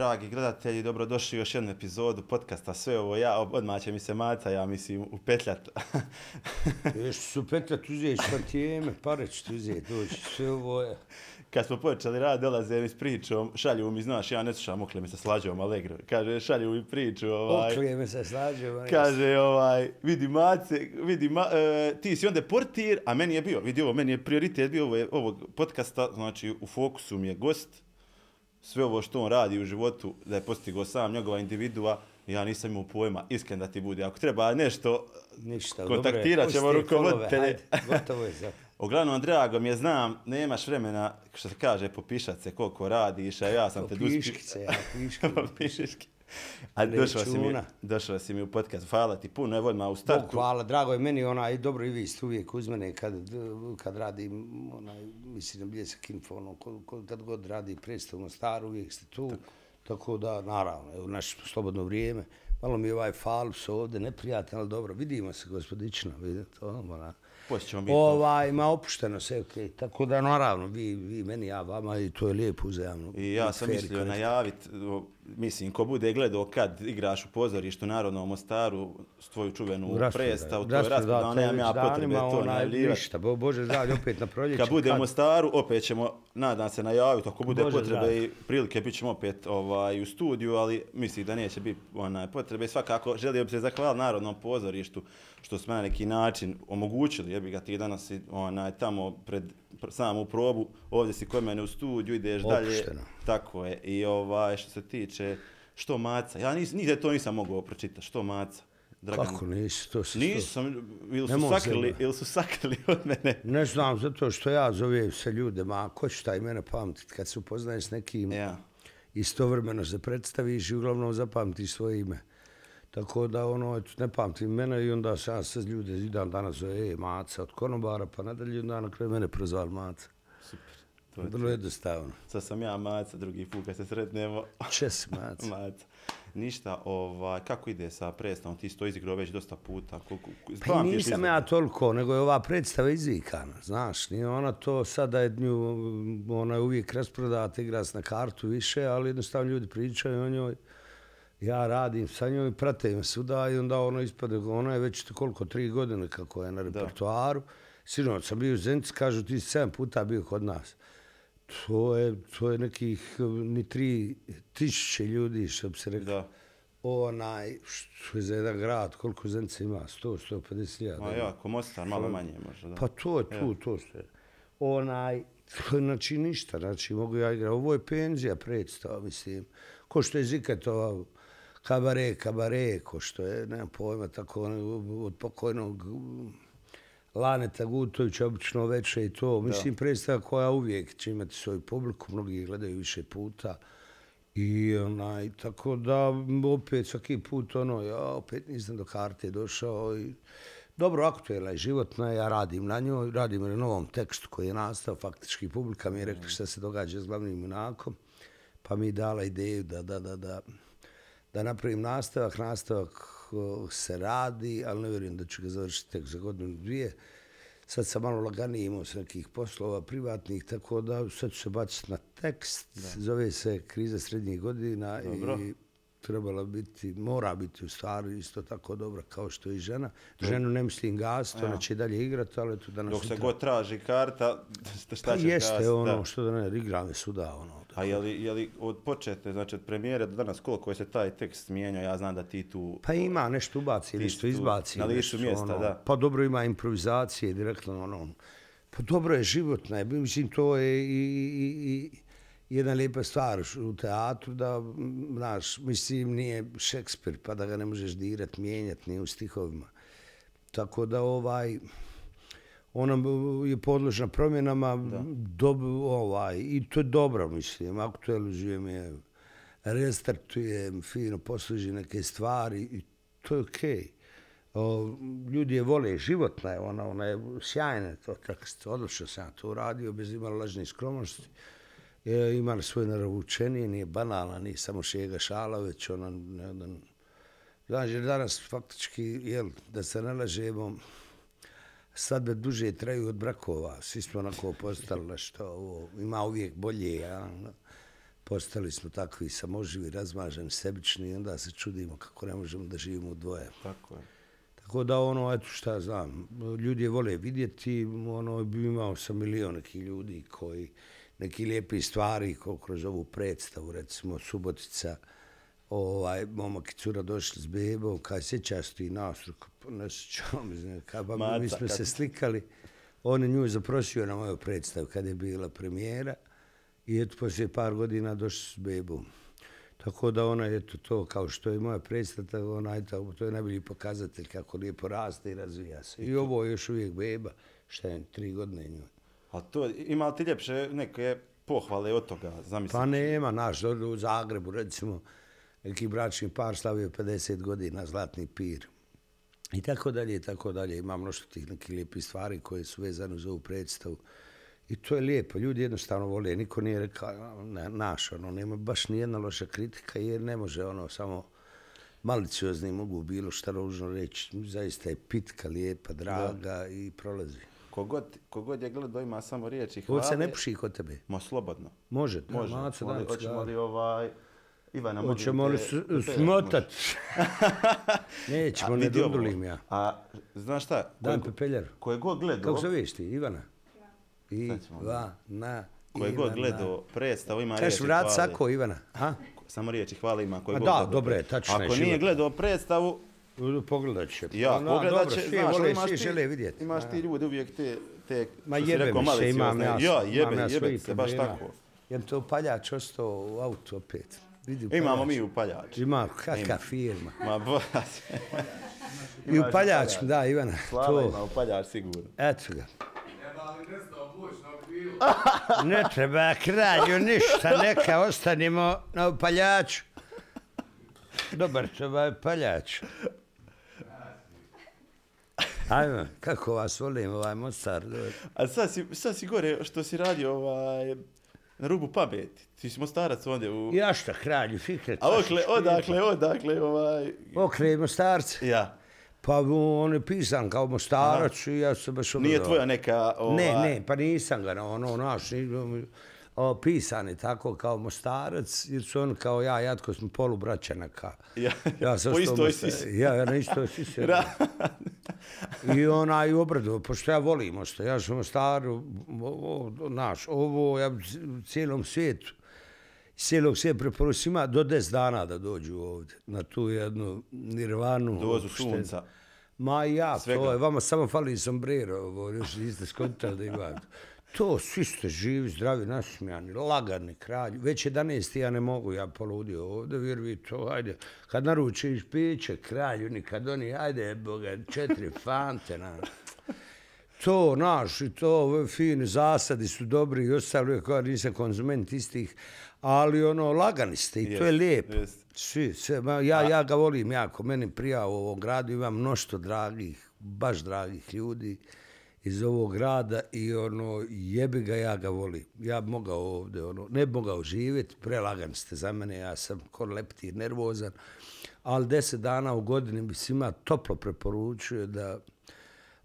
Dragi gledatelji, dobrodošli u još jednu epizodu podcasta Sve ovo ja, odmah će mi se maca, ja mislim, upetljat. Još su petljat uzeti šta tijeme, pare će ti uzeti, doći, sve ovo je. Kad smo počeli rad, dolaze mi s pričom, šalju mi, znaš, ja ne slušam, okle mi se slađom, Allegro. Kaže, šalju mi priču, ovaj... Oklije me se slađe. Kaže, ovaj, vidi mace, vidi, ma, e, ti si onda portir, a meni je bio, vidi ovo, meni je prioritet bio ovo, ovog podcasta, znači u fokusu mi je gost, sve ovo što on radi u životu, da je postigao sam njegova individua, ja nisam imao pojma, iskren da ti bude. Ako treba nešto, Ništa, kontaktirat ćemo rukovoditelje. Gotovo je za. Uglavnom, drago mi je, znam, nemaš vremena, što se kaže, popišat se koliko radiš, a ja sam te Piškice, ja, piški. Piški. A došao si, mi, došao si mi u podcast, hvala ti puno, evo odmah u startu. Bog hvala, drago je meni onaj, dobro i vi ste uvijek uz mene kad, kad radim, onaj, mislim, Bljesak Info, ono, kad god radi predstavu na staru, uvijek ste tu. Tako, Tako da, naravno, evo, naše slobodno vrijeme. Malo mi je ovaj falus ovdje, neprijatan, ali dobro, vidimo se, gospodična, vidite, to, ona. Poslije ćemo biti Ovaj, ma opušteno se, okej. Tako da, naravno, vi, vi meni, ja vama, i to je lijepo uzajamno. I ja sam mislio korektno. Mislim, ko bude gledao kad igraš u pozorištu Narodnom Mostaru, s tvoju čuvenu predstavu, to je rasprodav, nemam ja potrebe to najavljivati. Ništa, bo, Bože zdravlje, opet na proljeće. Kad budemo u Mostaru, opet ćemo, nadam se, najaviti, ako bude Bože potrebe zdravlje. i prilike, bit ćemo opet ovaj, u studiju, ali mislim da neće biti onaj, potrebe. Svakako, želio bi se zahvaliti Narodnom pozorištu, što smo na neki način omogućili, jebi ga ti danas onaj, tamo pred pr- samu probu, ovdje si kod mene u studiju, ideš dalje. Opušteno. Tako je. I ovaj, što se tiče, što maca, ja nis, nigde to nisam mogao pročitati, što maca. Dragan. Kako nisi, to se... Nisam, ili su, sakrili, ili su sakrili od mene. Ne znam, zato što ja zovem se ljude, ma ko će taj mene pamtit kad se upoznaje s nekim Ja. istovremeno se predstaviš i uglavnom zapamtiš svoje ime. Tako da ono, ne pamtim mene i onda sam ja sve ljude i dan danas zove, e, Maca od konobara, pa nadalje, onda na kraju mene prozvali Maca. To je Vrlo jednostavno. Sad sam ja maca, drugi put kad se sretnemo. Čes Maca. maca. Ništa, ovaj, kako ide sa predstavom? Ti si to izigrao već dosta puta. Koliko, Pa nisam ja toliko, nego je ova predstava izvikana, znaš, nije ona to sada je nju, ona je uvijek rasprodata, igra se na kartu više, ali jednostavno ljudi pričaju o njoj, ja radim sa njoj, i prate me svuda i onda ono ispade, ona je već koliko, tri godine kako je na repertoaru, sinoć sam bio u Zenici, kažu ti si sedam puta bio kod nas. To je, to je nekih ni tri tisuće ljudi, što bi se rekao Da. onaj, što je za jedan grad, koliko Zenica ima, 100, 150 hiljada. Ma ja, Mostar, malo manje možda. Da. Pa to je tu, to sve. Onaj, znači ništa, znači mogu ja igrati. Ovo je penzija predstava, mislim. Ko što je Zikatova kabare, kabare, ko što je, nemam pojma, tako ono, od pokojnog Laneta Gutovića, obično veče i to. Mislim, predstava koja uvijek će imati svoju publiku, mnogi je gledaju više puta. I onaj, tako da opet svaki put ono, ja opet nisam do karte došao i dobro, aktuelna je životna, ja radim na njoj, radim na novom tekstu koji je nastao, faktički publika mi je rekla šta se događa s glavnim junakom, pa mi je dala ideju da, da, da, da, da napravim nastavak, nastavak se radi, ali ne vjerujem da ću ga završiti tek za godinu dvije. Sad sam malo laganiji imao s nekih poslova privatnih, tako da sad ću se baciti na tekst. Da. Zove se Kriza srednjih godina Dobro. i trebala biti, mora biti u stvari isto tako dobra kao što i žena. Ženu ne mislim gasiti, ona će dalje igrati, ali eto danas Dok se god traži karta, šta Pa ćeš jeste gasiti, ono, da. što da ne, igra me suda, ono. A je li, je li od počete, znači od premijere do danas, koliko je se taj tekst mijenjao, ja znam da ti tu... Pa ima nešto ubaci, nešto izbaci. na nešto, mjesta, ono, da. Pa dobro ima improvizacije, direktno ono. Pa dobro je životna, mislim to je i, i, i jedna lijepa stvar u teatru da, znaš, mislim nije Šekspir pa da ga ne možeš dirat, mijenjat, nije u stihovima. Tako da ovaj, ona je podložna promjenama, dob, ovaj, i to je dobro, mislim, aktualizujem je, restartujem, fino posluži neke stvari i to je okej. O, ljudi je vole, životna je ona, ona je sjajna, to tako odlično sam to uradio, bez imala lažne skromnosti. Je, imala svoje naravučenije, nije banalna, nije samo šega šala, već ona, na jedan, Znaš, jer danas faktički, jel, da se ne lažemo, svadbe duže traju od brakova. Svi smo onako postali što ovo, ima uvijek bolje, ja. postali smo takvi samoživi, razmaženi, sebični i onda se čudimo kako ne možemo da živimo dvoje. Tako je. Tako da ono, eto šta znam, ljudi je vole vidjeti, ono, bi imao sam milion nekih ljudi koji neki lijepi stvari ko kroz ovu predstavu, recimo Subotica, ovaj, momak i cura došli s bebom, kaj sjećaš ti nas, rekao, pa ne sjećam, znam, kaj, Maca, mi smo kad- se slikali, on je nju zaprosio na moju predstavu kad je bila premijera i eto, poslije par godina došli s bebom. Tako da ona, eto, to kao što je moja predstava, ona, eto, to je najbolji pokazatelj kako lijepo raste i razvija se. I ovo je još uvijek beba, šta je, tri godine njoj. A to, ima li ti ljepše neke pohvale od toga, zamisli? Pa nema, naš, u Zagrebu, recimo, neki bračni par slavio 50 godina, zlatni pir. I tako dalje, i tako dalje. Ima mnoštvo tih nekih lijepih stvari koje su vezane uz ovu predstavu. I to je lijepo, ljudi jednostavno vole, niko nije rekao, ne, naš, ono, nema baš nijedna loša kritika, jer ne može ono samo maliciozni mogu bilo šta ružno reći. Zaista je pitka, lijepa, draga i prolazi. Kogod, kogod je gledao ima samo riječi hvale. Ovo se ne puši kod tebe. Ma slobodno. Može, Može. Maco, daj hoćemo li cigaru. ovaj... Ivana, Hoćemo li smotat? Nećemo, ne dundulim ja. A, znaš šta? Daj Ko je- pepeljar. Ko je god gledao... Kako zoveš ti, Ivana? Ćemo. Ivana. Ko je god gledao predstavu ima Kažeš riječi vrat hvale. sako, Ivana. A? Samo riječi hvale ima koji A god da, gledao dobro je, tačno je, Ako nije gledao predstavu, Pogledat će. ja, No, pogledat će, svi znaš, vole, svi ti, žele vidjeti. imaš ti ljude uvijek te, te Ma jebe rekao, mi se, imam ja, Ja, jebe, imam jebe svojih se, baš tako. Jem to paljač ostao u autu opet. Vidi Imamo upaljač. mi upaljač. Ima, kakva firma. Ma, bojas. I upaljač, da, Ivana. Slava To, ima upaljač sigurno. eto ga. Ne treba kralju ništa, neka ostanimo na upaljaču. Dobar to ovaj paljač. Ajmo, kako vas volim, ovaj Mostar. A sad si, sad si gore što si radio ovaj, na rubu pameti. Ti si mostarac ondje u... Ja šta, kralju, Fikret. A okle, odakle, odakle, ovaj... Okle, Mostarce. Ja. Pa on je pisan kao Mostarac i ja sam baš Nije obradovao. tvoja neka... Ovaj, Ne, ne, pa nisam ga, ono, naš, ni- o, pisan je tako kao Mostarac, jer su on kao ja, Jatko smo polubraćana ka. Ja, Ja sam po istoj Mostar- sisi. Ja, ja na istoj sisi. Ra- I onaj obrado, pošto ja volim Mostar, ja sam o, naš, ovo, ja u cijelom svijetu, cijelog svijeta preporučujem do 10 dana da dođu ovdje, na tu jednu nirvanu. Dozu sunca. Ma ja, Svega. to je, vama samo fali sombrero, ovo, još niste skontali da imate. To, svi ste živi, zdravi, nasmijani, lagani kralj. Već 11. ja ne mogu, ja poludio ovdje, vjeruj to, ajde. Kad naručiš piće, kralju, nikad oni, ajde, boga, četiri fante, na. To, naš, i to, fini zasadi su dobri i ostalo, kao nisam konzument istih, ali ono, lagani ste i to je lijepo. Svi, sve, ma, ja, ja ga volim jako, meni prija u ovom gradu, imam mnošto dragih, baš dragih ljudi iz ovog grada i ono, jebi ga, ja ga volim. Ja bi mogao ovdje, ono, ne bi mogao živjeti, prelagan ste za mene, ja sam kor leptir, nervozan, ali deset dana u godini bi svima toplo preporučio da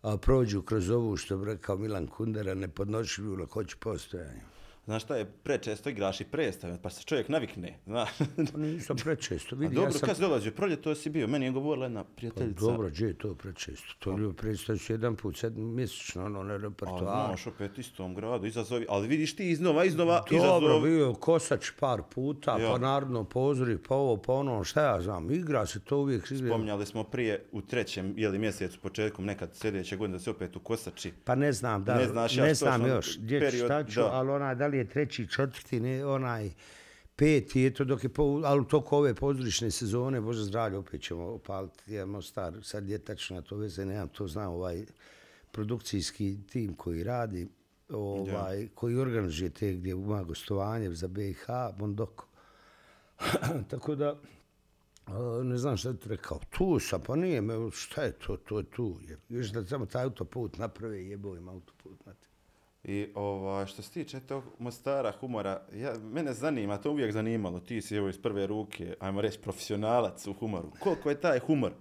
a, prođu kroz ovu, što bi rekao Milan Kundera, nepodnošljivu lakoću postojanja. Znaš šta je, prečesto igraš i predstave, pa se čovjek navikne, znaš. Pa nisam prečesto, A vidi, dobro, ja sam... kad si dolazio, prolje to si bio, meni je govorila jedna prijateljica. Dobro, gdje je to prečesto? To ljubi predstavlju se jedan put, sedm mjesečno, ono, na A repertoar. znaš, opet istom gradu, izazovi, ali vidiš ti iznova, iznova, Dobro, izazov. bio je Kosač par puta, Ja. pa narodno pozori, pa ovo, pa ono, šta ja znam, igra se to uvijek izgleda. Spominjali smo prije u trećem jeli, mjesecu, početkom nekad sljedeće godine da se opet u Kosači. Pa ne znam, da, Ne znaš ja ne znam još, gdje period, šta ću, da. ali onaj, da je treći, četvrti, ne, onaj, peti, eto, dok je, po, ali u toku ove pozorišne sezone, Bože zdravlje, opet ćemo opaliti, ja Mostar, sad je tačno na to veze, nemam to znam, ovaj produkcijski tim koji radi, ovaj, koji organizuje te gdje ima gostovanje za BiH, Bondoko. Tako da, ne znam šta ti rekao, tu sam, pa nije me, šta je to, to je tu. Je. Još da samo taj autoput naprave, jebo im autoput. Znate. I ovaj, što se tiče tog Mostara, humora, ja, mene zanima, to uvijek zanimalo, ti si evo iz prve ruke, ajmo reći, profesionalac u humoru. Koliko je taj humor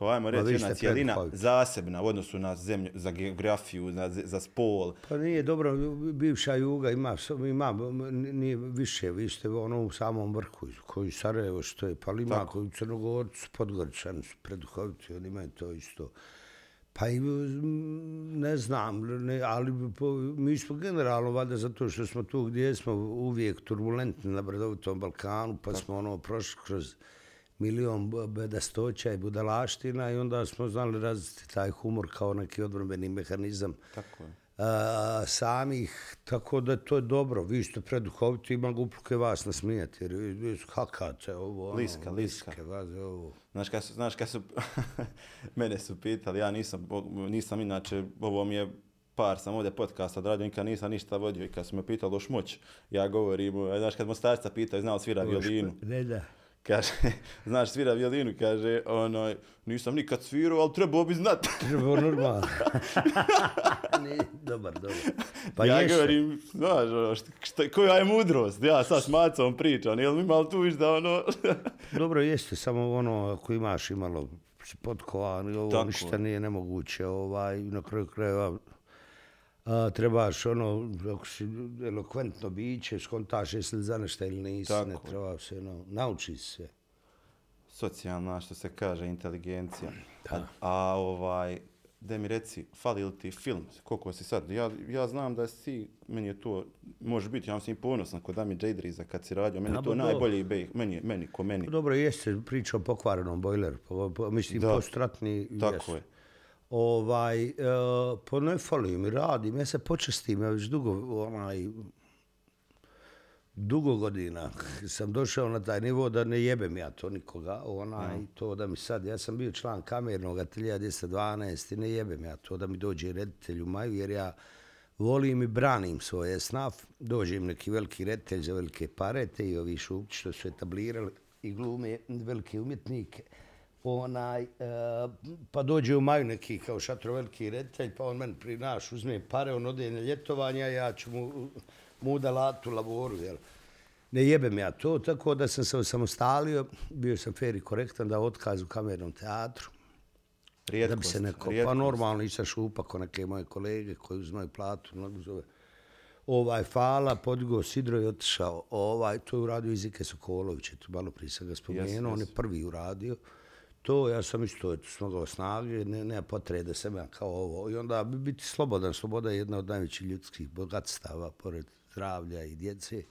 kao ajmo reći vi jedna cijelina zasebna u odnosu na zemlju, za geografiju, za, za spol. Pa nije dobro, bivša Juga ima, ima nije više, vi ste ono u samom vrhu, koji Sarajevo što je, pa ima Tako. koji Crnogorcu, Podgoričani su preduhoviti, oni imaju to isto. Pa i ne znam, ne, ali po, mi smo generalno, valjda zato što smo tu gdje smo uvijek turbulentni na Brdovitom Balkanu, pa smo ono prošli kroz milion bedastoća i budalaština i onda smo znali razviti taj humor kao neki odbrambeni mehanizam Tako je. A, samih, tako da to je dobro. Vi ste preduhoviti, ima gupluke vas nasmijati, jer vi, hakate ovo, ono, Liska, liska. liske, vaze ovo. Znaš kad su, znaš kad su mene su pitali, ja nisam, nisam inače, ovo mi je par sam ovdje podcasta odradio, nikad nisam ništa vodio i kad su me pitali o šmoć, ja govorim, znaš kad Mostarca pitao, znao svira violinu, Ne, da. Kaže, znaš svira violinu, kaže, ono, nisam nikad svirao, ali trebao bi znat. Treba normalno. ne, dobar, dobar. Pa ja jesu. govorim, znaš, ono, šta, šta, koja je mudrost, ja sad s macom pričam, jel mi malo tu da ono... Dobro jeste, samo ono, ako imaš imalo potkovan ovo Tako ništa je. nije nemoguće, ovaj, na kraju krajeva a, trebaš ono, ako si elokventno biće, skontaš jesi li za nešto ili nisi, ne Tako je. treba se, ono, nauči se. socijalna, što se kaže, inteligencija. A, a ovaj, da mi reci, fali li ti film? Koliko si sad? Ja, ja znam da si, meni je to, može biti, ja sam i ponosan kod Dami Džejdriza kad si radio, meni je to najbolji bej, meni, meni, ko meni. Pa Dobro, jeste priča o pokvarenom bojleru, po, po, mislim, Da. postratni, Tako jesu. je. Ovaj, e, pa ne fali mi, radim, ja se počestim, ja već dugo, onaj, dugo godina sam došao na taj nivo da ne jebem ja to nikoga, onaj, to da mi sad, ja sam bio član kamernog atelija 212 i ne jebem ja to da mi dođe reditelj u maju, jer ja volim i branim svoje snaf, dođe im neki veliki reditelj za velike pare, te i ovi šupći što su etablirali i glume velike umjetnike, onaj, e, pa dođe u maju neki kao šatro veliki reditelj, pa on meni prinaš, uzme pare, on ode na ljetovanje, a ja ću mu, mu da latu laboru, jel? Ne jebem ja to, tako da sam se osamostalio, bio sam fair i korektan da otkaz u kamernom teatru. Da Rijetkost, bi se neko, pa rijetkost. normalno nisam šupa ko neke moje kolege koji uzmaju platu, mnogo zove. Ovaj, Fala, podigao Sidro i otišao. Ovaj, to je uradio Izike Sokolović, eto, malo prije sam ga spomenuo, on je prvi uradio. To ja sam isto eto, smogao snage, ne, ne potrebe da sam ja kao ovo. I onda bi biti slobodan, sloboda je jedna od najvećih ljudskih bogatstava, pored zdravlja i djece,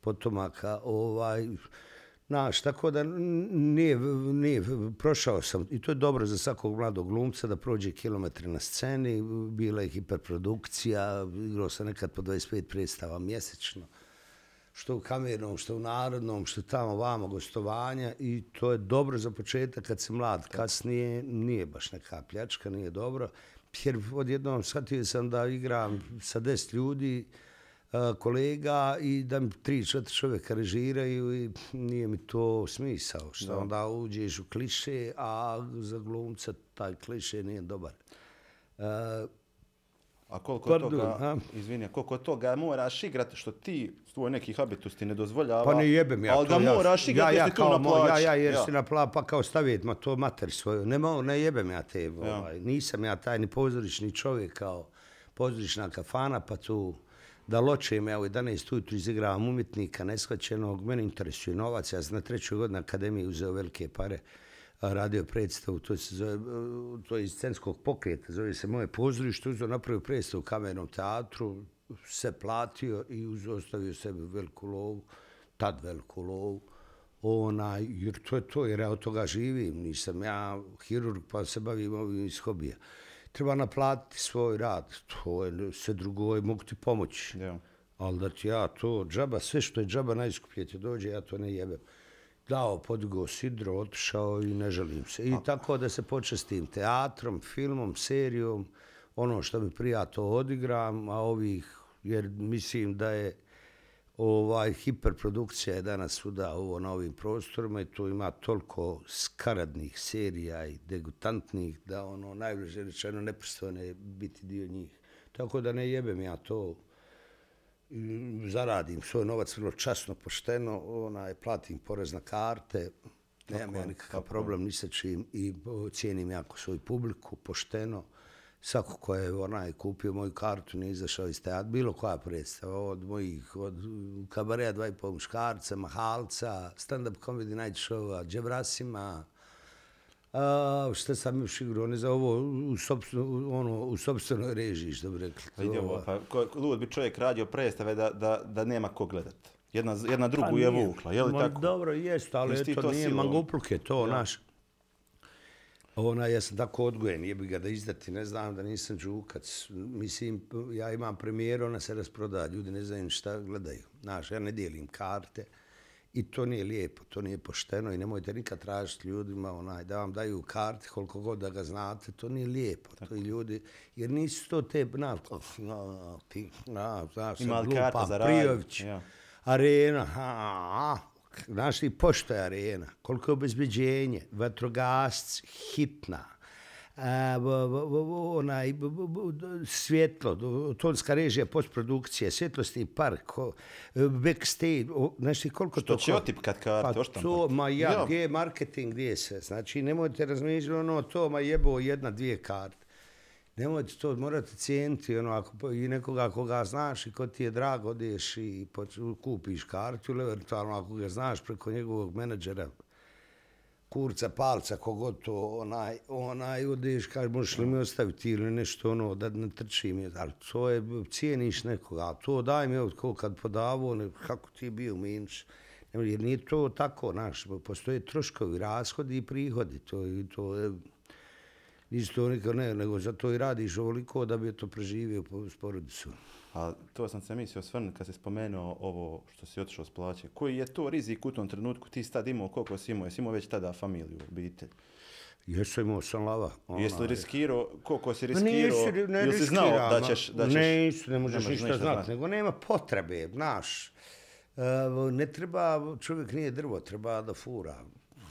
potomaka. Ovaj, Znaš, tako da nije, nije, prošao sam, i to je dobro za svakog mladog glumca da prođe kilometre na sceni, bila je hiperprodukcija, igrao sam nekad po 25 predstava mjesečno, što u kamernom, što u narodnom, što tamo vamo gostovanja i to je dobro za početak kad si mlad, kasnije nije baš neka pljačka, nije dobro, jer odjednom shvatio sam da igram sa 10 ljudi, a, kolega i da mi tri, četiri čovjeka režiraju i nije mi to smisao. Što onda uđeš u kliše, a za glumca taj kliše nije dobar. E, A koliko Pardon, toga, a? izvini, koliko toga moraš igrati što ti, tvoj neki habitus ti ne dozvoljava. Pa ne jebem ja ali to. da ja, moraš igrati ja, ja, tu kao na plaći. Ja, ja, jer si na pla, pa kao staviti ma to mater svoju. Nema, ne jebem ja te, ovaj, nisam ja taj ni pozorišni čovjek kao pozorišna kafana, pa tu da ločem, ja u 11 ujutru izigravam umjetnika neshvaćenog, mene interesuje novac, ja sam na trećoj godini akademiji uzeo velike pare, radio predstavu, to se zove, to je iz scenskog pokreta, zove se moje pozorište, uzeo napravio predstavu u kamernom teatru, se platio i ostavio sebi veliku lovu, tad veliku lovu, onaj, jer to je to, jer ja od toga živim, nisam ja hirurg pa se bavim ovim iz hobija. Treba naplatiti svoj rad, to je sve drugo, i mogu ti pomoći. Ja. Ali da ti ja to džaba, sve što je džaba najskuplje ti dođe, ja to ne jebem. Dao, podigao sidro, otišao i ne želim se. I tako da se počestim teatrom, filmom, serijom, ono što mi prija to odigram, a ovih, jer mislim da je ovaj hiperprodukcija je danas svuda ovo na ovim prostorima i tu ima toliko skaradnih serija i degutantnih da ono najbliže rečeno nepristojno je biti dio njih. Tako da ne jebem ja to zaradim svoj novac vrlo časno, pošteno, onaj, platim porez na karte, Nemam ja nikakav problem ni sa čim i cijenim jako svoju publiku, pošteno. Svako ko je onaj kupio moju kartu, nije izašao iz teatra, bilo koja predstava, od mojih, od kabareja dva i pol muškarca, mahalca, stand-up comedy night showa, dževrasima, a, šta sam još igrao, ne znam, ovo u, sobstveno, ono, u sobstvenoj režiji, što bi rekli. To, Vidi ovo, pa ko, lud bi čovjek radio predstave da, da, da nema ko gledat. Jedna, jedna drugu je vukla, je li Ma, tako? Dobro, jest, ali Jesi eto, to nije silovao? mangupluk je to, naš. Ona, ja sam tako odgojen, jebi ga da izdati, ne znam da nisam džukac. Mislim, ja imam premijeru, ona se rasproda, ljudi ne znaju šta gledaju. Znaš, ja ne dijelim karte i to nije lijepo, to nije pošteno i nemojte nikad tražiti ljudima onaj, da vam daju karte koliko god da ga znate, to nije lijepo. To i ljudi, jer nisu to te, znaš, na, ti, na, znaš, Ima li Lupa, karta za radit? Prijović, Ja. arena, ha, a, znaš ti pošto je arena, koliko je obezbeđenje, vatrogasci, hitna, a, onaj, svjetlo, tonska režija, postprodukcija, svjetlosti park, backstage, znaš ti koliko Što to... će ko- otipkat karte, Pa oštampat. to, ma ja, Ja. gdje je marketing, gdje je sve. Znači, nemojte razmišljati ono to, ma jebo jedna, dvije karte. Nemojte to, morate cijeniti, ono, ako, i nekoga koga znaš i ko ti je drago, odeš i kupiš kartu ili eventualno ako ga znaš preko njegovog menadžera, kurca, palca, kogod to, onaj, onaj, odeš, kaže, možeš li mi ostaviti ili nešto, ono, da ne trči mi, ali to je, cijeniš nekoga, a to daj mi, evo, ko kad podavo, ne, kako ti je bio minus, Ne, jer nije to tako, naš, postoje troškovi, rashodi i prihodi, to, je- to je, Nisi to nikad ne, nego zato i radiš ovoliko da bi to preživio s porodicom. A to sam se mislio osvrnuti kad si spomenuo ovo što si otišao s plaće. Koji je to rizik u tom trenutku? Ti si tad imao koliko si imao? Jesi imao već tada familiju, obitelj? Jesam imao sam lava. Ona, Jesi li riskirao, koliko si Ma riskirao? nisi, ne ili si znao da ćeš... Da ćeš Ne, isto, ne možeš ne ništa ništa znati, nego nema potrebe, znaš. Ne treba, čovjek nije drvo, treba da fura.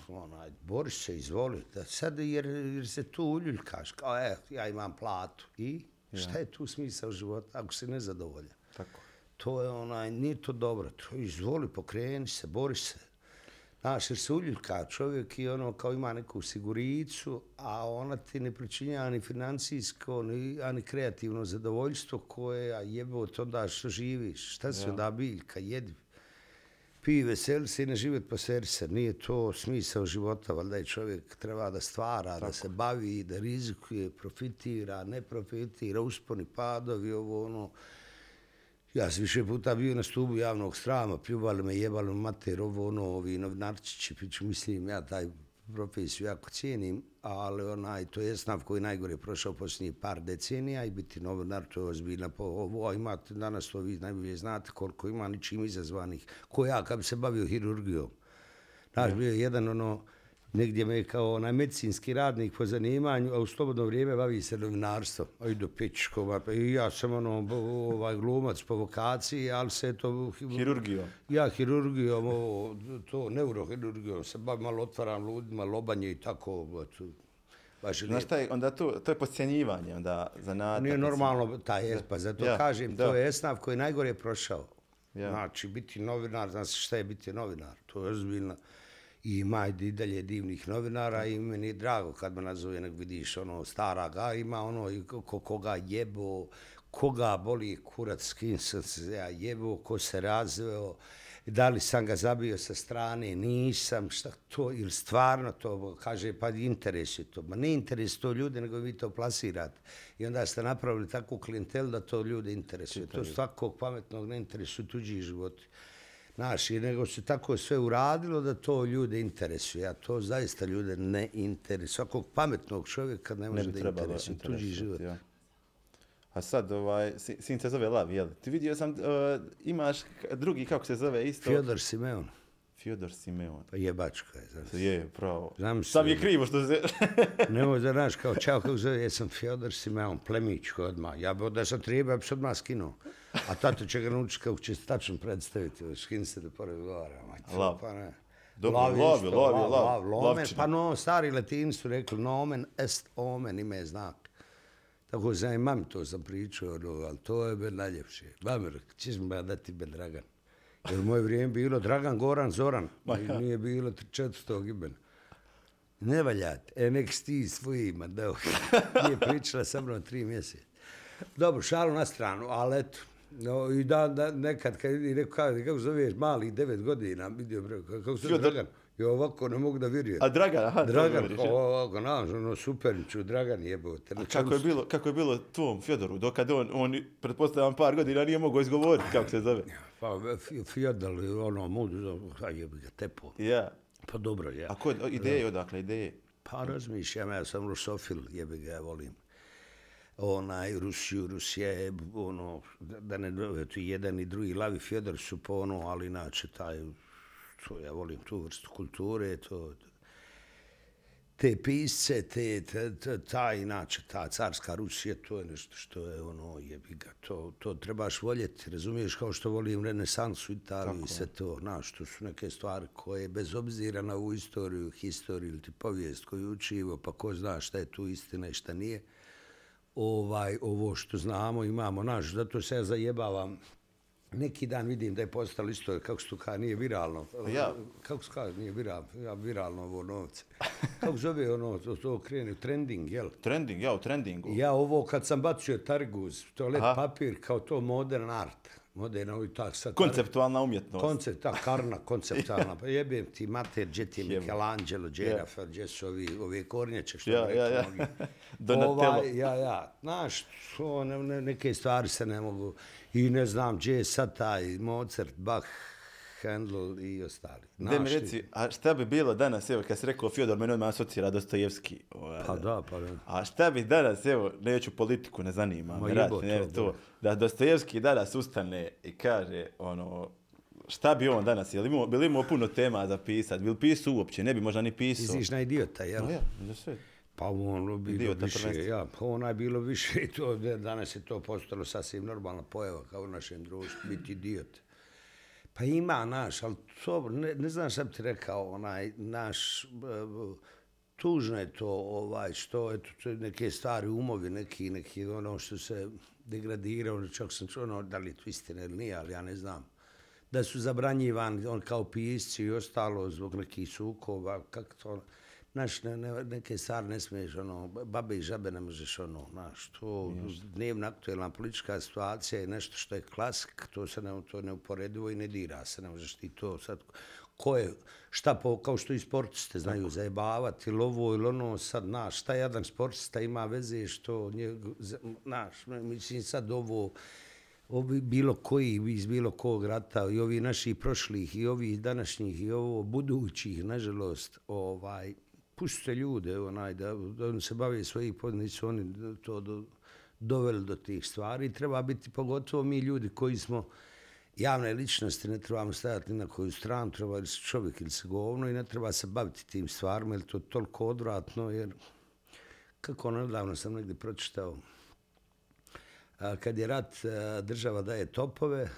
Onaj, boriš se, izvoli. Da sad, jer, jer se tu uljuljkaš, kao, e, ja imam platu. I šta je tu smisao života ako si nezadovoljan? Tako. To je onaj, nije to dobro. To izvoli, pokreni se, bori se. Znaš, jer se uljuljka čovjek i ono kao ima neku siguricu, a ona ti ne pričinja ni financijsko, ni, a ni kreativno zadovoljstvo koje, a jebo to onda što živiš, šta si onda biljka, jedi. Pi, veseli se i ne živjet po se. Nije to smisao života, valjda je čovjek treba da stvara, da se bavi, da rizikuje, profitira, ne profitira, usponi, padovi, ovo ono. Ja sam više puta bio na stubu javnog strama, pljuvali me, jebali me mater, ovo ono, ovi novinarčići, piću, mislim, ja taj profesiju jako cijenim, ali onaj, to je snav koji najgore prošao posljednjih par decenija i biti novinar, to je ozbiljna po ovo, a imate danas to vi najbolje znate koliko ima ničim izazvanih, ko ja kad bi se bavio hirurgijom. Znaš, bio je jedan ono, negdje me je kao onaj medicinski radnik po zanimanju, a u slobodno vrijeme bavi se novinarstvom. Aj do pičkova, pa i ja sam ono, ovaj glumac po vokaciji, ali se to... Hirurgijom. Ja hirurgijom, ovo, to neurohirurgijom, se bavim malo otvaram ludima, lobanje i tako, eto, baš je Znaš šta je, onda to, to je podcjenjivanje, onda zanatak. Nije normalno, taj je, pa zato Ja, kažem, da. to je esnav koji je najgore prošao. Ja. Znači, biti novinar, znaš šta je biti novinar, to je ozbiljno. I ima i dalje divnih novinara i meni je drago kad me nazove, nek vidiš ono stara ga, ima ono ko, ko- koga jebo, koga boli kurac, s kim sam se ja jebo, ko se razveo, da li sam ga zabio sa strane, nisam, šta to, ili stvarno to, kaže, pa interes je to. Ma ne interes to ljude, nego vi to plasirate. I onda ste napravili takvu klijentel da to ljude interesuje. To svakog pametnog ne interesuju tuđi životi. Znaš, i nego se tako sve uradilo da to ljude interesuje, a to zaista ljude ne interesuje. Svakog pametnog čovjeka ne ne može bi da interesuje tuđi život. Ja. A sad, ovaj, si- sin se zove Lav, jel? Ti vidio sam, uh, imaš drugi, kako se zove isto? Fjodor Simeon, Fjodor Simeon. pa jebačka je. Znaš. Je, pravo. Znam Sam se. je krivo što se... Nemoj da znaš kao čao kako zove, jesam Fjodor Simeon, plemić odmah. Ja bi da sam treba, ja bi se odmah skinuo. A tato će ga naučiti kako će se tačno predstaviti, skin se da pored govara. Lav. Pa ne. Dobro, Lav je lav isto, je, lav lomen, pa no, stari latini su rekli nomen est omen, ime je znak. Tako sam i mami to sam pričao, ono, ali to je najljepše. Ćeš mi ja dati ben Dragan. Jer moje vrijeme bilo Dragan, Goran, Zoran. I nije bilo 400 imena. Ne valjate. E, nek si ti svojima, da nije pričala sa mnom tri mjeseca. Dobro, šalu na stranu, ali eto, No, i da, da nekad, kad i rekao, kako, kako zoveš, mali, devet godina, vidio, kako se Fjodor. Dragan? I ovako ne mogu da vjerujem. A Dragan, aha, Dragan, ovako, znaš, ono, superniću, Dragan jebote. A kako je bilo, kako je bilo tvom Fjodoru, dokad on, on pretpostavljam par godina nije mogao izgovoriti kako se zove. Pa, Fjodor, ono, mudu, a jebi ga, tepo. Ja. Pa dobro, ja. A ko, ideje odakle, ideje? Pa razmišljam, ja sam rusofil, jebi ga, ja volim. Onaj, Rusiju, Rusija je, ono, da da ne, i jedan i drugi, Lavi Fjodor su po ono, ali inače, taj, to, ja volim tu vrstu kulture, to, te pisce, te, te, te, ta, inače, ta carska Rusija, to je nešto što je, ono, jebi ga, to, to trebaš voljeti, razumiješ, kao što volim renesansu Italiju i sve to, znaš, to su neke stvari koje, bez obzira na ovu istoriju, historiju ili ti povijest koju učivo, pa ko zna šta je tu istina i šta nije, ovaj, ovo što znamo, imamo, naš, zato se ja zajebavam. Neki dan vidim da je postalo isto, kako se to kaže, nije viralno. ja- Kako se kaže, nije viralno, ja, viralno ovo novce. Kako zove ono, to, to krene, trending, jel? Trending, ja u trendingu. Ja ovo kad sam bacio targuz, toalet Aha. papir, kao to modern art. Modern, ovaj tak sad. Konceptualna umjetnost. Koncept, ta karna konceptualna. Pa jebem ti mater, gdje ti je. Michelangelo, Jennifer, gdje su ovi, ove kornjače, što Ja, ja, ja. Donatello. Ovaj, ja, ja. Znaš, to, ne, ne, neke stvari se ne mogu. I ne znam, gdje je sad taj Mozart, Bach, Handel i ostali. Gde mi reci, a šta bi bilo danas, evo, kad si rekao Fjodor, meni odmah asocira Dostojevski. ovaj, Pa da, pa da. A šta bi danas, evo, neću politiku, ne zanima, Ma me radi, jebo ne, to, to, da Dostojevski danas ustane i kaže, ono, šta bi on danas, je li imao, bi li imao puno tema za pisat, bi li pisao uopće, ne bi možda ni pisao. Iziš na idiota, jel? No ja, za sve. Pa ono bilo Idiota više, prvenstveno. ja, pa ona je bilo više i to, da- danas je to postalo sasvim normalna pojava kao u našem društvu, biti idiot. Pa ima naš, ali to, ne, ne znam šta bi ti rekao, onaj, naš, tužno je to, ovaj, što, eto, to je neke stari umovi, neki, neki, ono što se degradirao, čak sam čuo, ono, da li je to istina ili nije, ali ja ne znam. Da su zabranjivani on kao pisci i ostalo zbog nekih sukova, kako to, znaš, ne, ne, neke stvari ne smiješ, ono, babe i žabe ne možeš, ono, znaš, to dnevna aktuelna politička situacija je nešto što je klasik, to se ne, to ne uporedivo i ne dira se, ne možeš ti to sad, ko je, šta po, kao što i sportiste znaju zajebavati, ili ovo ili ono, sad, znaš, šta jedan sportista ima veze što, nje, znaš, mislim sad ovo, ovi bilo koji iz bilo kog rata i ovi naši prošlih i ovi današnjih i ovo budućih nažalost ovaj pustite ljude onaj da, da oni se bave svojih podnicu oni to do, doveli do tih stvari. Treba biti pogotovo mi ljudi koji smo javne ličnosti ne trebamo stajati na koju stranu treba ili se čovjek ili se govno i ne treba se baviti tim stvarima jer to je toliko odvratno jer kako ono nedavno sam negdje pročitao a, kad je rat, a, država daje topove,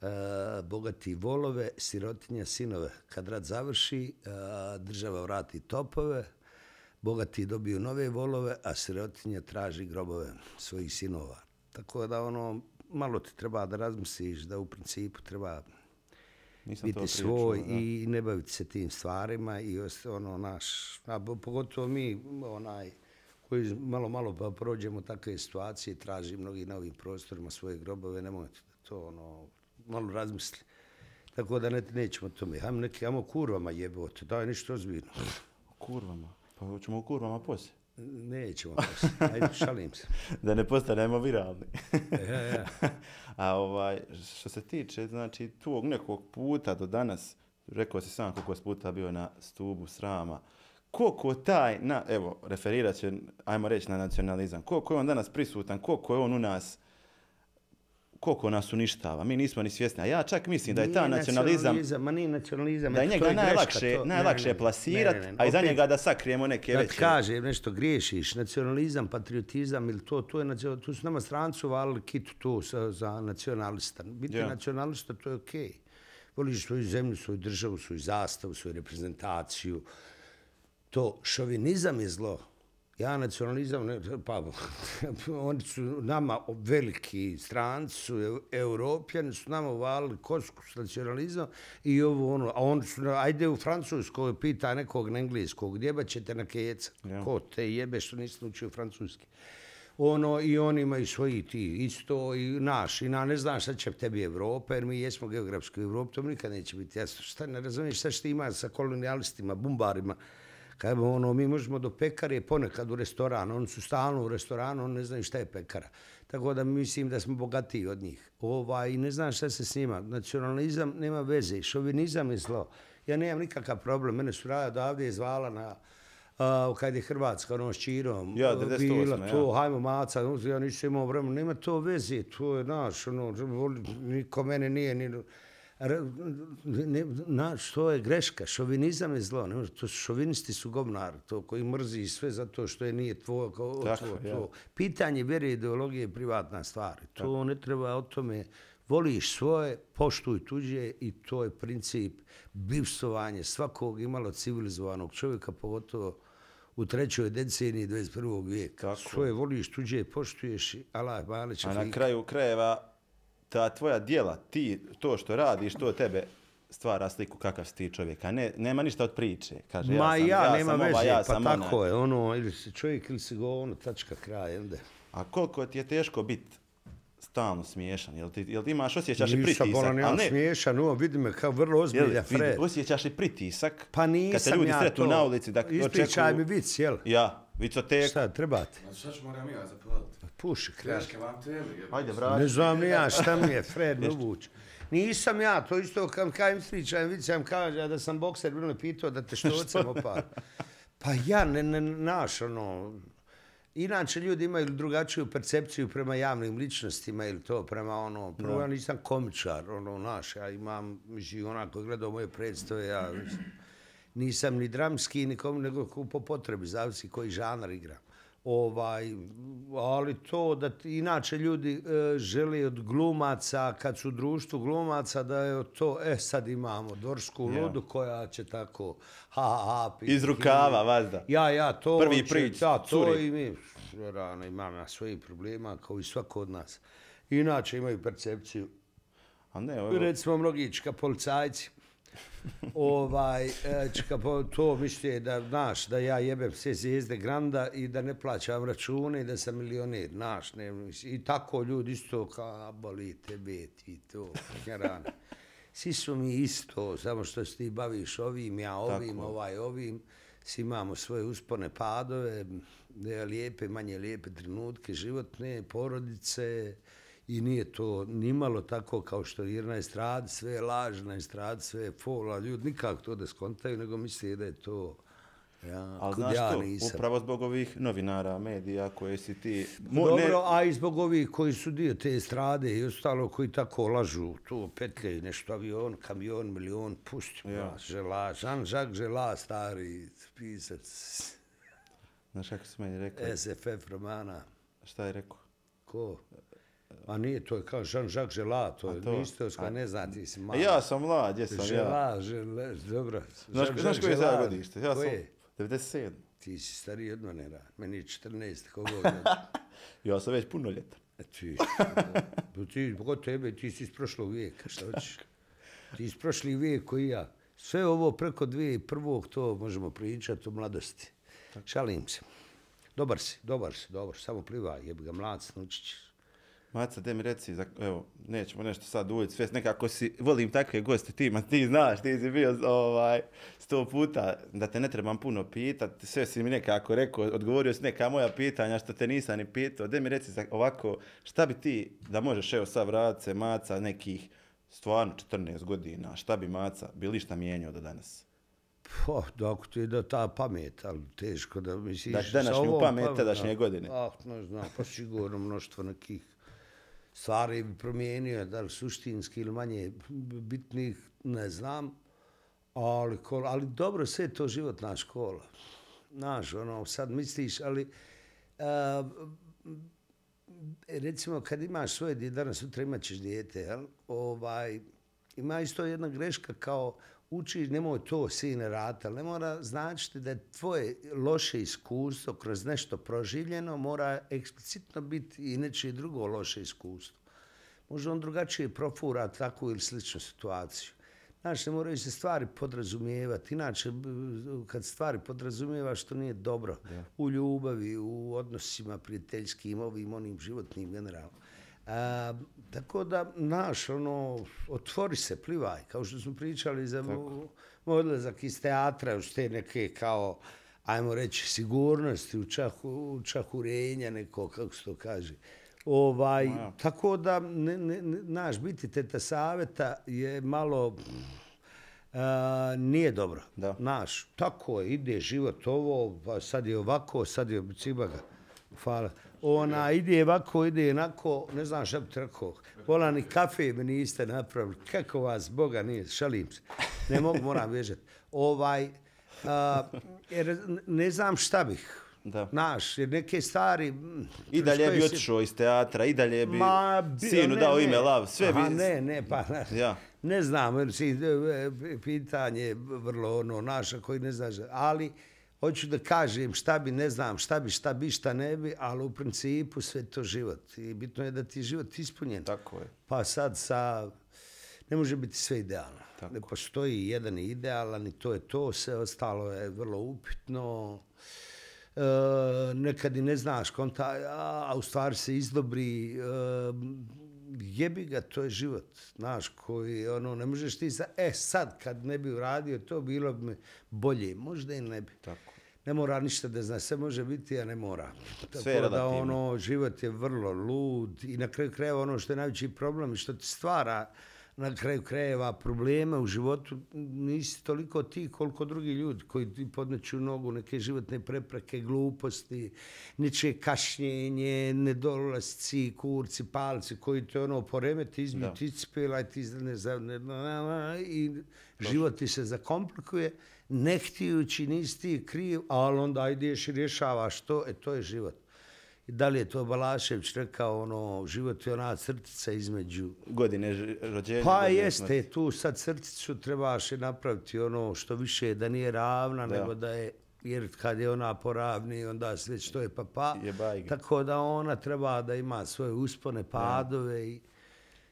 a, bogati volove, sirotinja sinove. Kad rat završi, a, država vrati topove, bogati dobiju nove volove, a sirotinja traži grobove svojih sinova. Tako da ono, malo ti treba da razmisliš da u principu treba Nisam biti svoj da. i ne baviti se tim stvarima i ono naš, a pogotovo mi onaj koji malo malo pa prođemo takve situacije, traži mnogi na ovim prostorima svoje grobove, nemojte da to ono, malo razmisli. Tako da ne, nećemo tome. Hajmo neki, hajmo kurvama jebote, daj ništa ozbiljno. Kurvama. Pa hoćemo o kurvama poslije. Nećemo poslije. Ajde, šalim se. da ne postanemo viralni. Ja, ja. A ovaj, što se tiče, znači, tog nekog puta do danas, rekao si sam koliko puta bio na stubu srama, koliko taj, na, evo, referirat će, ajmo reći, na nacionalizam, koliko je on danas prisutan, koliko je on u nas, koliko nas uništava, mi nismo ni svjesni. A ja čak mislim da je ta nacionalizam, Ma nije nacionalizam. da je njega greška, najlakše, to- najlakše ne, ne, plasirat, ne, ne, ne. a iza njega da sakrijemo neke Da veće. kažem nešto griješiš, nacionalizam, patriotizam ili to, to je tu su nama strancu valili kitu tu za, za nacionalista. Biti Ja. nacionalista to je okej. Okay. Voliš svoju zemlju, svoju državu, svoju zastavu, svoju reprezentaciju. To šovinizam je zlo. Ja nacionalizam, ne, pa oni su nama veliki stranci, su eu- europljani, su nama uvalili kosku s nacionalizam i ovo ono, a oni su, ajde u Francuskoj pita nekog na engleskog, gdje ćete na keca? Ja. Ko te jebe što nisi naučio francuski? Ono, i oni imaju svoji ti, isto i naš, i na, ne znam šta će tebi Evropa, jer mi jesmo geografski u Evropi, to nikad neće biti jasno. Šta, ne razumiješ šta što ima sa kolonijalistima, bumbarima, Kaj ono, mi možemo do pekare ponekad u restoran, oni su stalno u restoranu, oni ne znaju šta je pekara. Tako da mislim da smo bogatiji od njih. Ovaj, ne znam šta se s njima. Nacionalizam nema veze, šovinizam je zlo. Ja nemam nikakav problem, mene su rada odavde je zvala na Uh, kad je Hrvatska, ono, s Čirom, Ja, 98, bila ja. to, hajmo maca, no, ja nisam imao vremena, nema to veze, to je naš, ono, niko mene nije, ni, Ra- ne, naš, to je greška, šovinizam je zlo, ne, može, to su šovinisti su govnari, to koji mrzi sve zato što je nije tvoje, kao, Tako, to, ja. to. Pitanje vjere i ideologije je privatna stvar, to ne treba o tome, voliš svoje, poštuj tuđe i to je princip bivstovanje svakog imalo civilizovanog čovjeka, pogotovo u trećoj deceniji 21. vijeka. Tako. Svoje voliš, tuđe poštuješ, Allah, malić, A na kraju krajeva, ta tvoja dijela, ti, to što radiš, to tebe stvara sliku kakav si ti čovjek. A ne, nema ništa od priče. Kaže, Ma ja, sam, ja, ja nema sam veze, ova, ja pa sam tako ona. je, ono, ili si čovjek ili si govno, tačka kraj, onda. A koliko ti je teško biti stalno smiješan? Jel ti, jel ti imaš, osjećaš i Nisam pritisak? bolan, ja A ne, smiješan, ovo, vidi me kao vrlo ozbilja, Fred. osjećaš i pritisak Pa nisam kad te ljudi ja sretnu to. na ulici da Ispričaj mi očekuju... vic, jel? Ja, vicotek. Šta, trebate? A šta ću moram ja zapeljati? Puši, kraj. Greške vam teli. jebote. Ajde, vrati. Ne znam ni ja šta mi je Fred Nubuć. Nisam ja, to isto kad kajem ispričajem, vidim kaže da sam bokser, bilo me pitao da te štocem opa. Pa ja, ne, ne, naš, ono, Inače, ljudi imaju drugačiju percepciju prema javnim ličnostima ili to prema ono, prvo ja nisam komičar, ono, naš, ja imam, mislim, onako gledao moje predstave, ja nisam ni dramski, ni kom, nego po potrebi, zavisi koji žanar igram. Ovaj, ali to da inače ljudi e, žele od glumaca, kad su društvu glumaca, da je to, e sad imamo Dorsku Ja. ludu koja će tako, ha, ha, pi, Iz rukava, vazda. Ja, ja, to Prvi prič, Da, to curi. i mi. Rano, imam ja svojih problema, kao i svako od nas. Inače imaju percepciju. A ne, ovo, Recimo, mnogi čka policajci, ovaj, e, čka, po- to misle da, znaš, da ja jebem sve zvijezde Granda i da ne plaćam račune i da sam milioner, znaš, ne, i tako ljudi isto kao, boli tebe, ti to, rano. Svi su mi isto, samo što se ti baviš ovim, ja ovim, Tako. ovaj ovim, svi imamo svoje uspone, padove, lijepe, manje lijepe trenutke, životne, porodice, i nije to nimalo tako kao što je na estradi, sve je laž na estradi, sve je fol, a ljudi nikako to da skontaju, nego misle da je to, ja, ali znaš ja to, nisam. upravo zbog ovih novinara, medija koje si ti... Mo- Dobro, a i zbog ovih koji su dio te estrade i ostalo koji tako lažu, to petljaju nešto, avion, kamion, milion, pusti Ja. žela, Jean-Jacques Žela, stari pisac Znaš kako si meni rekao? SFF romana. Šta je rekao? Ko? A nije, to je kao Jean-Jacques Žela, to je, to- niste oska, ne znam, ti si A malo. ja sam mlad, jesam ja. Žela, žele, dobro. Znaš, znaš koje je sad godište? Ja sam Koje? 97. Ti si stariji od mene, ra. meni je 14, kogo Ja sam već punoljetan. E ti, pa ti, kod tebe, ti si iz prošlog vijeka, šta hoćeš? Ti iz prošli vijek koji ja. Sve ovo preko dvije prvog, to možemo pričati o mladosti. Šalim se. Dobar si, dobar si, dobar, samo plivaj, jebi ga mlad, snučić ćeš. Maca, de mi reci, za, evo, nećemo nešto sad ući, sve nekako si, volim takve goste, ti, ma ti znaš, ti si bio ovaj, sto puta, da te ne trebam puno pitat, sve si mi nekako rekao, odgovorio si neka moja pitanja što te nisam ni pitao, de mi reci za, ovako, šta bi ti, da možeš evo sad vratit se, Maca, nekih stvarno 14 godina, šta bi Maca, bili šta mijenjao do danas? Po, dok ti da ta pamet, ali teško da misliš... Da, današnju pamet tadašnje godine. Ah, ne znam, pa sigurno mnoštvo nekih stvari bi promijenio, da li suštinski ili manje bitnih, ne znam. Ali, ali dobro, sve je to životna škola. Znaš, ono, sad misliš, ali... A, recimo, kad imaš svoje danas sutra imat ćeš dijete, jel? Ovaj, ima isto jedna greška kao uči, nemoj to sine rata, ali ne mora značiti da je tvoje loše iskustvo kroz nešto proživljeno mora eksplicitno biti i nečije drugo loše iskustvo. Možda on drugačije profura takvu ili sličnu situaciju. Znaš, ne moraju se stvari podrazumijevati. Inače, kad stvari podrazumijevaš, to nije dobro. U ljubavi, u odnosima prijateljskim, ovim, onim životnim generalno. A, tako da, naš, ono, otvori se, plivaj, kao što smo pričali za mo- moj odlazak iz teatra, još te neke kao, ajmo reći, sigurnosti, u čahu, čahurenja neko, kako se to kaže. Ovaj, ja. tako da, ne, ne, ne, naš, biti teta saveta je malo, a, nije dobro. Da. Naš, tako je, ide život ovo, pa sad je ovako, sad je cibaga. Hvala. Ona ide ovako, ide onako, ne znam šta bi ti rekao. Vola ni kafe mi niste napravili. Kako vas, Boga nije, šalim se. Ne mogu, moram bježati. Ovaj, a, jer ne znam šta bih. Da. Naš, jer neke stvari... mm, I dalje bi otišao iz teatra, i dalje bi Ma, bi- sinu ne, dao ne. ime Lav, sve bi... Aha, ne, ne, pa Ja. ne znam, jer si, e, pitanje je vrlo ono naša koji ne znaš, ali hoću da kažem šta bi, ne znam, šta bi, šta bi, šta ne bi, ali u principu sve to život. I bitno je da ti je život ispunjen. Tako je. Pa sad sa... Ne može biti sve idealno. Tako. Ne postoji jedan idealan i to je to, sve ostalo je vrlo upitno. E, nekad i ne znaš konta, a, a u stvari se izdobri. E, jebi ga, to je život. Znaš, koji, ono, ne možeš ti sa, e, sad, kad ne bi uradio to, bilo bi bolje. Možda i ne bi. Tako. Ne mora ništa da zna, sve može biti, a ne mora. Tako Sve je da ono, život je vrlo lud i na kraju krajeva ono što je najveći problem što ti stvara na kraju krajeva probleme u životu, nisi toliko ti koliko drugi ljudi koji ti podneću nogu neke životne prepreke, gluposti, ničije kašnjenje, nedolasci, kurci, palci koji te ono poremeti, izbiju Da. ti cipela i ti ne, na- i život ti se zakomplikuje, ne htijući, nisi ti kriv, ali onda ideš i rješavaš to, e to je život. Da li je to Balašević rekao, ono, život je ona crtica između Godine rođenja. Pa godine jeste, smrti. tu sad crticu trebaš je napraviti ono što više da nije ravna, Da. nego da je, jer kad je ona poravni, onda sve što je pa pa. Tako da ona treba da ima svoje uspone, padove i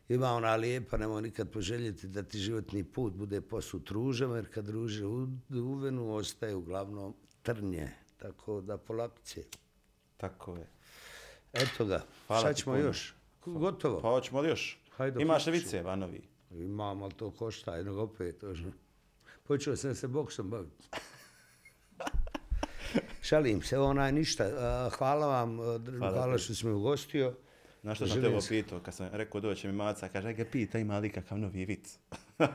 ima ona lijepa, nemoj nikad poželjeti da ti životni put bude posut ružama, jer kad ruže u- uvenu, ostaje uglavnom trnje. Tako da polakće. Tako je. Eto ga, Hvala šta ćemo puno. još? Gotovo. Pa hoćemo još? Hajde, Imaš li vice, Vanovi? Imam, ali to košta, jednog opet. Počeo sam se boksom baviti. Šalim se, onaj ništa. Hvala vam, Hvala hvala što si me ugostio. Na što sam Želim te se- pitao, kad sam rekao doće mi maca, kaže, ga pita ima li kakav novi vic. Ma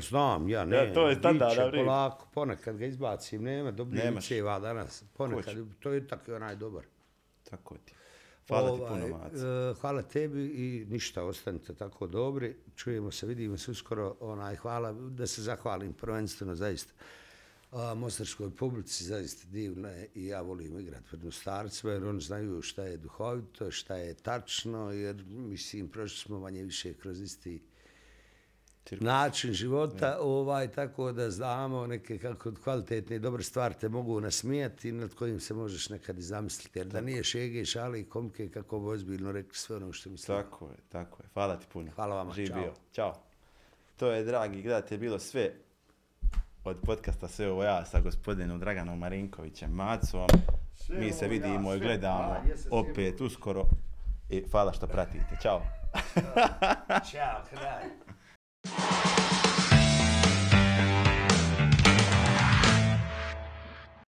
znam, ja ne. Ja, to je standardna biće priča. Polako, ponekad ga izbacim, nema Nemaš. viceva danas. Ponekad, Hoću. to je tako onaj dobar. Tako ti. Hvala ti Ovaj, puno, maca. e, hvala tebi i ništa, ostanite tako dobri. Čujemo se, vidimo se uskoro. Onaj, hvala, da se zahvalim prvenstveno, zaista. A, Mostarskoj publici zaista divna je i ja volim igrati pred Mostarcima jer oni znaju šta je duhovito, šta je tačno, jer mislim prošli smo manje više kroz isti. Način života, ovaj, tako da znamo neke kako kvalitetne i dobre stvari te mogu nasmijati nad kojim se možeš nekad i zamisliti. Jer da nije šege, šale i komke, kako bi ozbiljno rekli sve ono što mislim. Tako je, tako je. Hvala ti puno. Hvala vama, Živ čao. bio. Ćao. To je, dragi gledatelji, bilo sve od podcasta Sve ovo ja sa gospodinom Draganom Marinkovićem Macom. Sve Mi se ovo ja, vidimo i sve- gledamo jesam opet uskoro. I hvala što pratite. Ćao. Ćao, kraj. you